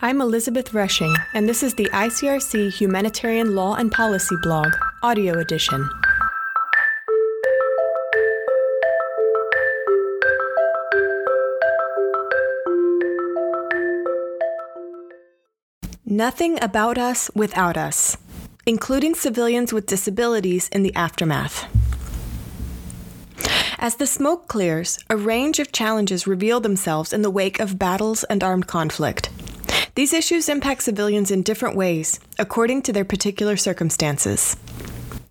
I'm Elizabeth Rushing, and this is the ICRC Humanitarian Law and Policy blog, audio edition. Nothing about us without us, including civilians with disabilities in the aftermath. As the smoke clears, a range of challenges reveal themselves in the wake of battles and armed conflict. These issues impact civilians in different ways, according to their particular circumstances.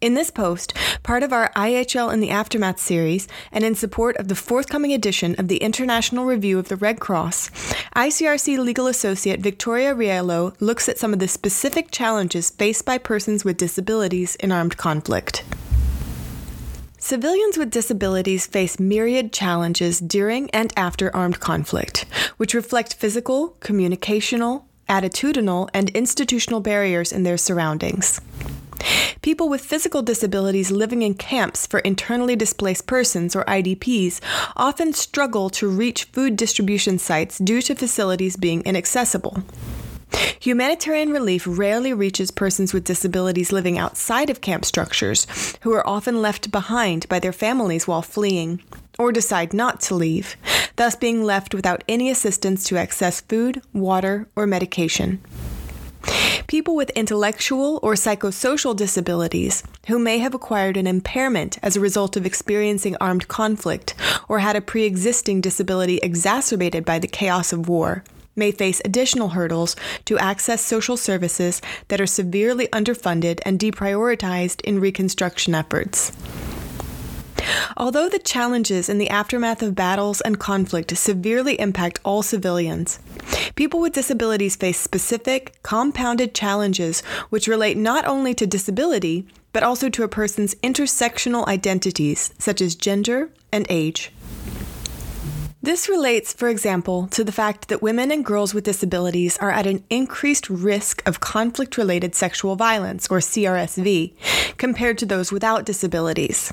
In this post, part of our IHL in the Aftermath series, and in support of the forthcoming edition of the International Review of the Red Cross, ICRC legal associate Victoria Riello looks at some of the specific challenges faced by persons with disabilities in armed conflict. Civilians with disabilities face myriad challenges during and after armed conflict, which reflect physical, communicational, attitudinal, and institutional barriers in their surroundings. People with physical disabilities living in camps for internally displaced persons, or IDPs, often struggle to reach food distribution sites due to facilities being inaccessible. Humanitarian relief rarely reaches persons with disabilities living outside of camp structures, who are often left behind by their families while fleeing, or decide not to leave, thus being left without any assistance to access food, water, or medication. People with intellectual or psychosocial disabilities who may have acquired an impairment as a result of experiencing armed conflict or had a pre existing disability exacerbated by the chaos of war may face additional hurdles to access social services that are severely underfunded and deprioritized in reconstruction efforts. Although the challenges in the aftermath of battles and conflict severely impact all civilians, people with disabilities face specific, compounded challenges which relate not only to disability, but also to a person's intersectional identities, such as gender and age. This relates, for example, to the fact that women and girls with disabilities are at an increased risk of conflict related sexual violence, or CRSV, compared to those without disabilities.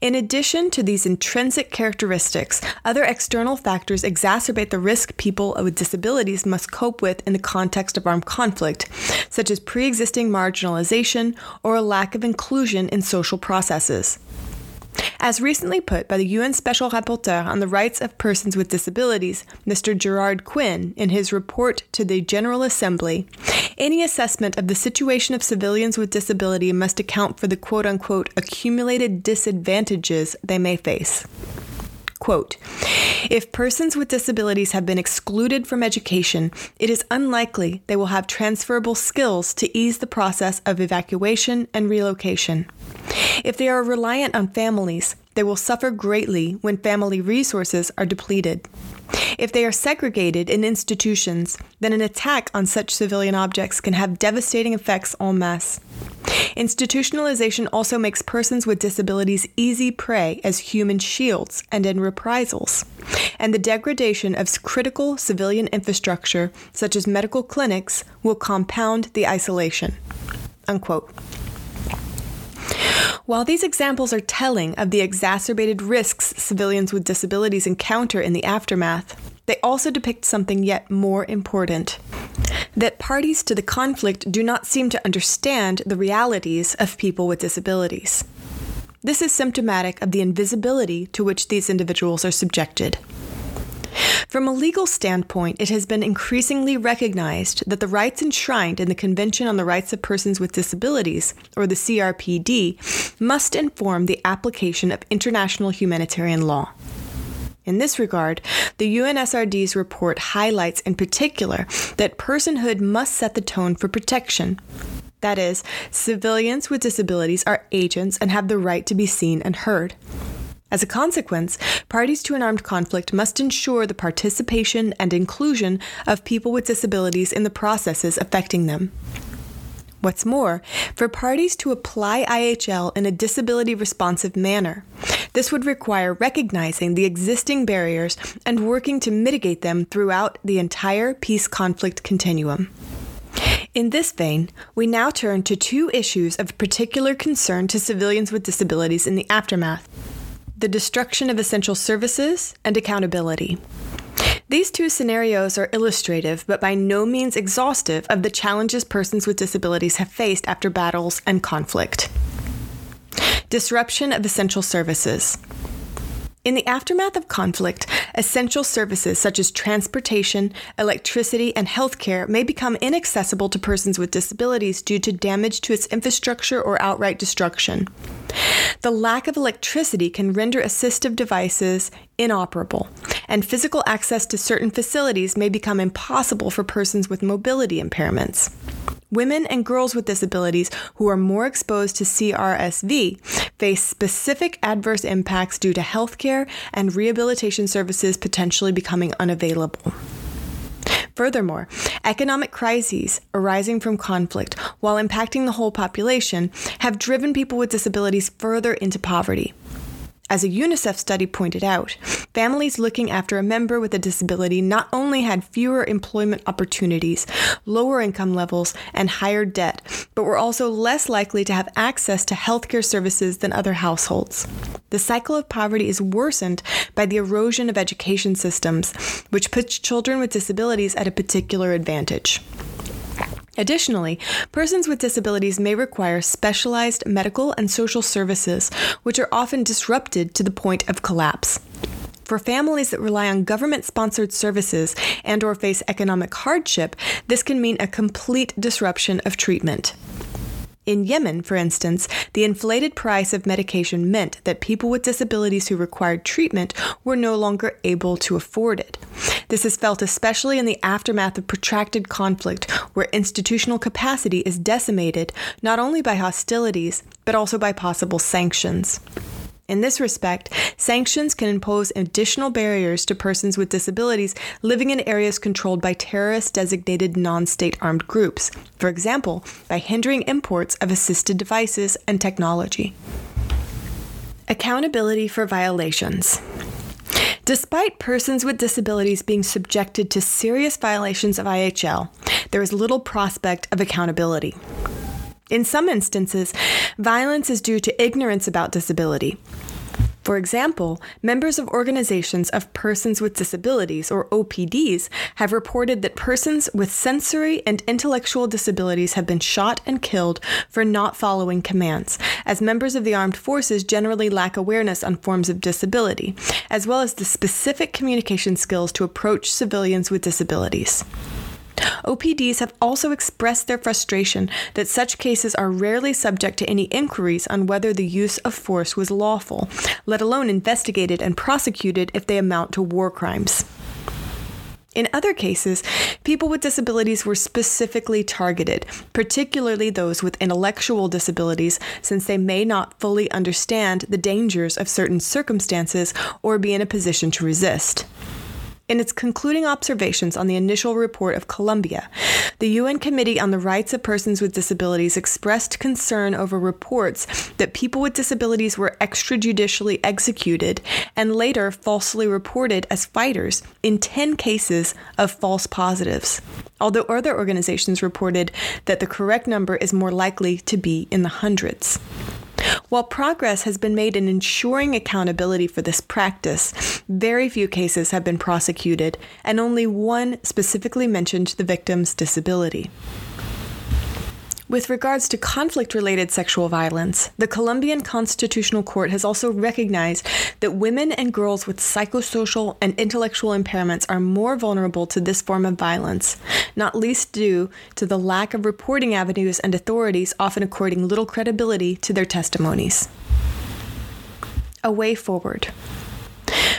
In addition to these intrinsic characteristics, other external factors exacerbate the risk people with disabilities must cope with in the context of armed conflict, such as pre existing marginalization or a lack of inclusion in social processes. As recently put by the UN Special Rapporteur on the Rights of Persons with Disabilities, Mr. Gerard Quinn, in his report to the General Assembly, any assessment of the situation of civilians with disability must account for the quote unquote accumulated disadvantages they may face. Quote, if persons with disabilities have been excluded from education, it is unlikely they will have transferable skills to ease the process of evacuation and relocation. If they are reliant on families, they will suffer greatly when family resources are depleted. If they are segregated in institutions, then an attack on such civilian objects can have devastating effects en masse. Institutionalization also makes persons with disabilities easy prey as human shields and in reprisals. And the degradation of critical civilian infrastructure, such as medical clinics, will compound the isolation. Unquote. While these examples are telling of the exacerbated risks civilians with disabilities encounter in the aftermath, they also depict something yet more important that parties to the conflict do not seem to understand the realities of people with disabilities. This is symptomatic of the invisibility to which these individuals are subjected. From a legal standpoint, it has been increasingly recognized that the rights enshrined in the Convention on the Rights of Persons with Disabilities, or the CRPD, must inform the application of international humanitarian law. In this regard, the UNSRD's report highlights in particular that personhood must set the tone for protection. That is, civilians with disabilities are agents and have the right to be seen and heard. As a consequence, parties to an armed conflict must ensure the participation and inclusion of people with disabilities in the processes affecting them. What's more, for parties to apply IHL in a disability responsive manner, this would require recognizing the existing barriers and working to mitigate them throughout the entire peace conflict continuum. In this vein, we now turn to two issues of particular concern to civilians with disabilities in the aftermath the destruction of essential services, and accountability. These two scenarios are illustrative, but by no means exhaustive, of the challenges persons with disabilities have faced after battles and conflict. Disruption of essential services. In the aftermath of conflict, essential services such as transportation, electricity, and healthcare may become inaccessible to persons with disabilities due to damage to its infrastructure or outright destruction. The lack of electricity can render assistive devices inoperable, and physical access to certain facilities may become impossible for persons with mobility impairments. Women and girls with disabilities who are more exposed to CRSV face specific adverse impacts due to healthcare and rehabilitation services potentially becoming unavailable. Furthermore, economic crises arising from conflict, while impacting the whole population, have driven people with disabilities further into poverty. As a UNICEF study pointed out, families looking after a member with a disability not only had fewer employment opportunities, lower income levels, and higher debt, but were also less likely to have access to healthcare services than other households. The cycle of poverty is worsened by the erosion of education systems, which puts children with disabilities at a particular advantage. Additionally, persons with disabilities may require specialized medical and social services, which are often disrupted to the point of collapse. For families that rely on government-sponsored services and or face economic hardship, this can mean a complete disruption of treatment. In Yemen, for instance, the inflated price of medication meant that people with disabilities who required treatment were no longer able to afford it. This is felt especially in the aftermath of protracted conflict, where institutional capacity is decimated not only by hostilities, but also by possible sanctions. In this respect, sanctions can impose additional barriers to persons with disabilities living in areas controlled by terrorist designated non state armed groups, for example, by hindering imports of assisted devices and technology. Accountability for violations. Despite persons with disabilities being subjected to serious violations of IHL, there is little prospect of accountability. In some instances, violence is due to ignorance about disability. For example, members of organizations of persons with disabilities, or OPDs, have reported that persons with sensory and intellectual disabilities have been shot and killed for not following commands, as members of the armed forces generally lack awareness on forms of disability, as well as the specific communication skills to approach civilians with disabilities. OPDs have also expressed their frustration that such cases are rarely subject to any inquiries on whether the use of force was lawful, let alone investigated and prosecuted if they amount to war crimes. In other cases, people with disabilities were specifically targeted, particularly those with intellectual disabilities, since they may not fully understand the dangers of certain circumstances or be in a position to resist. In its concluding observations on the initial report of Colombia, the UN Committee on the Rights of Persons with Disabilities expressed concern over reports that people with disabilities were extrajudicially executed and later falsely reported as fighters in 10 cases of false positives, although other organizations reported that the correct number is more likely to be in the hundreds. While progress has been made in ensuring accountability for this practice, very few cases have been prosecuted, and only one specifically mentioned the victim's disability. With regards to conflict related sexual violence, the Colombian Constitutional Court has also recognized that women and girls with psychosocial and intellectual impairments are more vulnerable to this form of violence, not least due to the lack of reporting avenues and authorities often according little credibility to their testimonies. A way forward.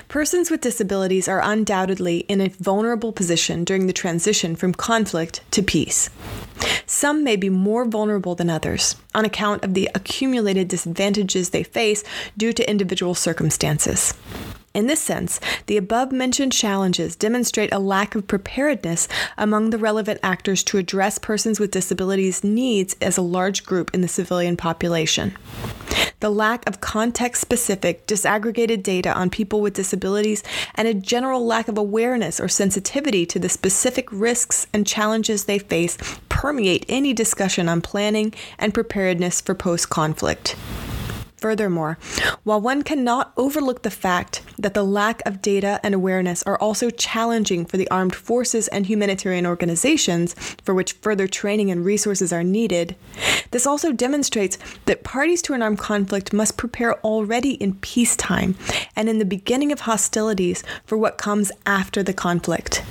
Persons with disabilities are undoubtedly in a vulnerable position during the transition from conflict to peace. Some may be more vulnerable than others on account of the accumulated disadvantages they face due to individual circumstances. In this sense, the above mentioned challenges demonstrate a lack of preparedness among the relevant actors to address persons with disabilities' needs as a large group in the civilian population. The lack of context specific, disaggregated data on people with disabilities, and a general lack of awareness or sensitivity to the specific risks and challenges they face permeate any discussion on planning and preparedness for post conflict. Furthermore, while one cannot overlook the fact that the lack of data and awareness are also challenging for the armed forces and humanitarian organizations, for which further training and resources are needed, this also demonstrates that parties to an armed conflict must prepare already in peacetime and in the beginning of hostilities for what comes after the conflict.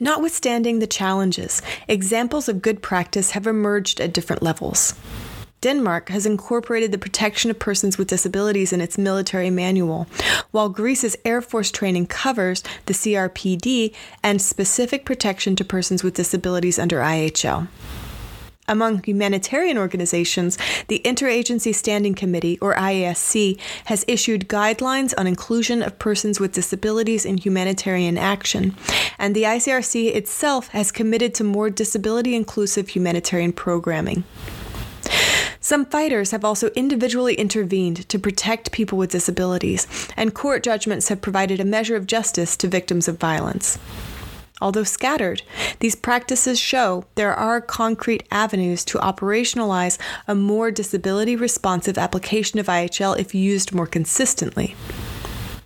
Notwithstanding the challenges, examples of good practice have emerged at different levels. Denmark has incorporated the protection of persons with disabilities in its military manual, while Greece's Air Force training covers the CRPD and specific protection to persons with disabilities under IHL. Among humanitarian organizations, the Interagency Standing Committee, or IASC, has issued guidelines on inclusion of persons with disabilities in humanitarian action, and the ICRC itself has committed to more disability inclusive humanitarian programming. Some fighters have also individually intervened to protect people with disabilities, and court judgments have provided a measure of justice to victims of violence. Although scattered, these practices show there are concrete avenues to operationalize a more disability responsive application of IHL if used more consistently.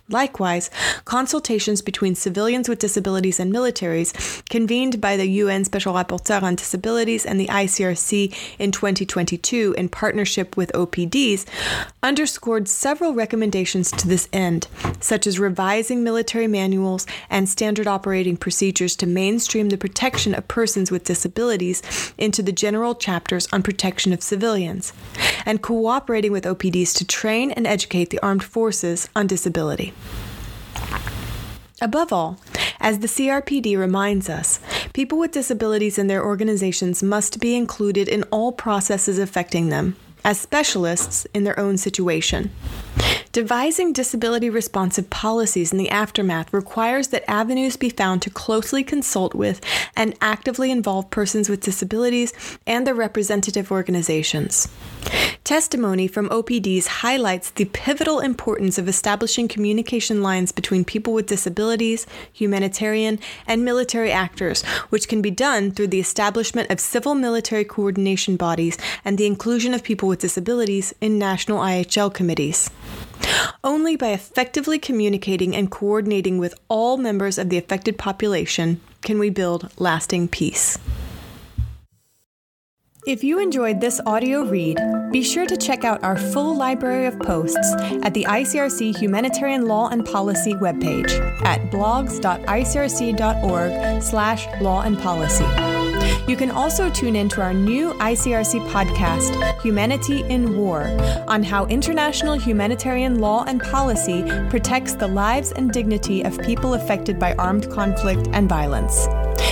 Likewise, consultations between civilians with disabilities and militaries, convened by the UN Special Rapporteur on Disabilities and the ICRC in 2022 in partnership with OPDs, underscored several recommendations to this end, such as revising military manuals and standard operating procedures to mainstream the protection of persons with disabilities into the general chapters on protection of civilians, and cooperating with OPDs to train and educate the armed forces on disability. Above all, as the CRPD reminds us, people with disabilities and their organizations must be included in all processes affecting them, as specialists in their own situation. Devising disability responsive policies in the aftermath requires that avenues be found to closely consult with and actively involve persons with disabilities and their representative organizations. Testimony from OPDs highlights the pivotal importance of establishing communication lines between people with disabilities, humanitarian, and military actors, which can be done through the establishment of civil military coordination bodies and the inclusion of people with disabilities in national IHL committees. Only by effectively communicating and coordinating with all members of the affected population can we build lasting peace. If you enjoyed this audio read, be sure to check out our full library of posts at the ICRC Humanitarian Law and Policy webpage at blogs.icrc.org slash law and policy. You can also tune in to our new ICRC podcast, Humanity in War, on how international humanitarian law and policy protects the lives and dignity of people affected by armed conflict and violence.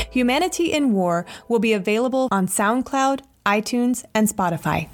Humanity in War will be available on SoundCloud, iTunes, and Spotify.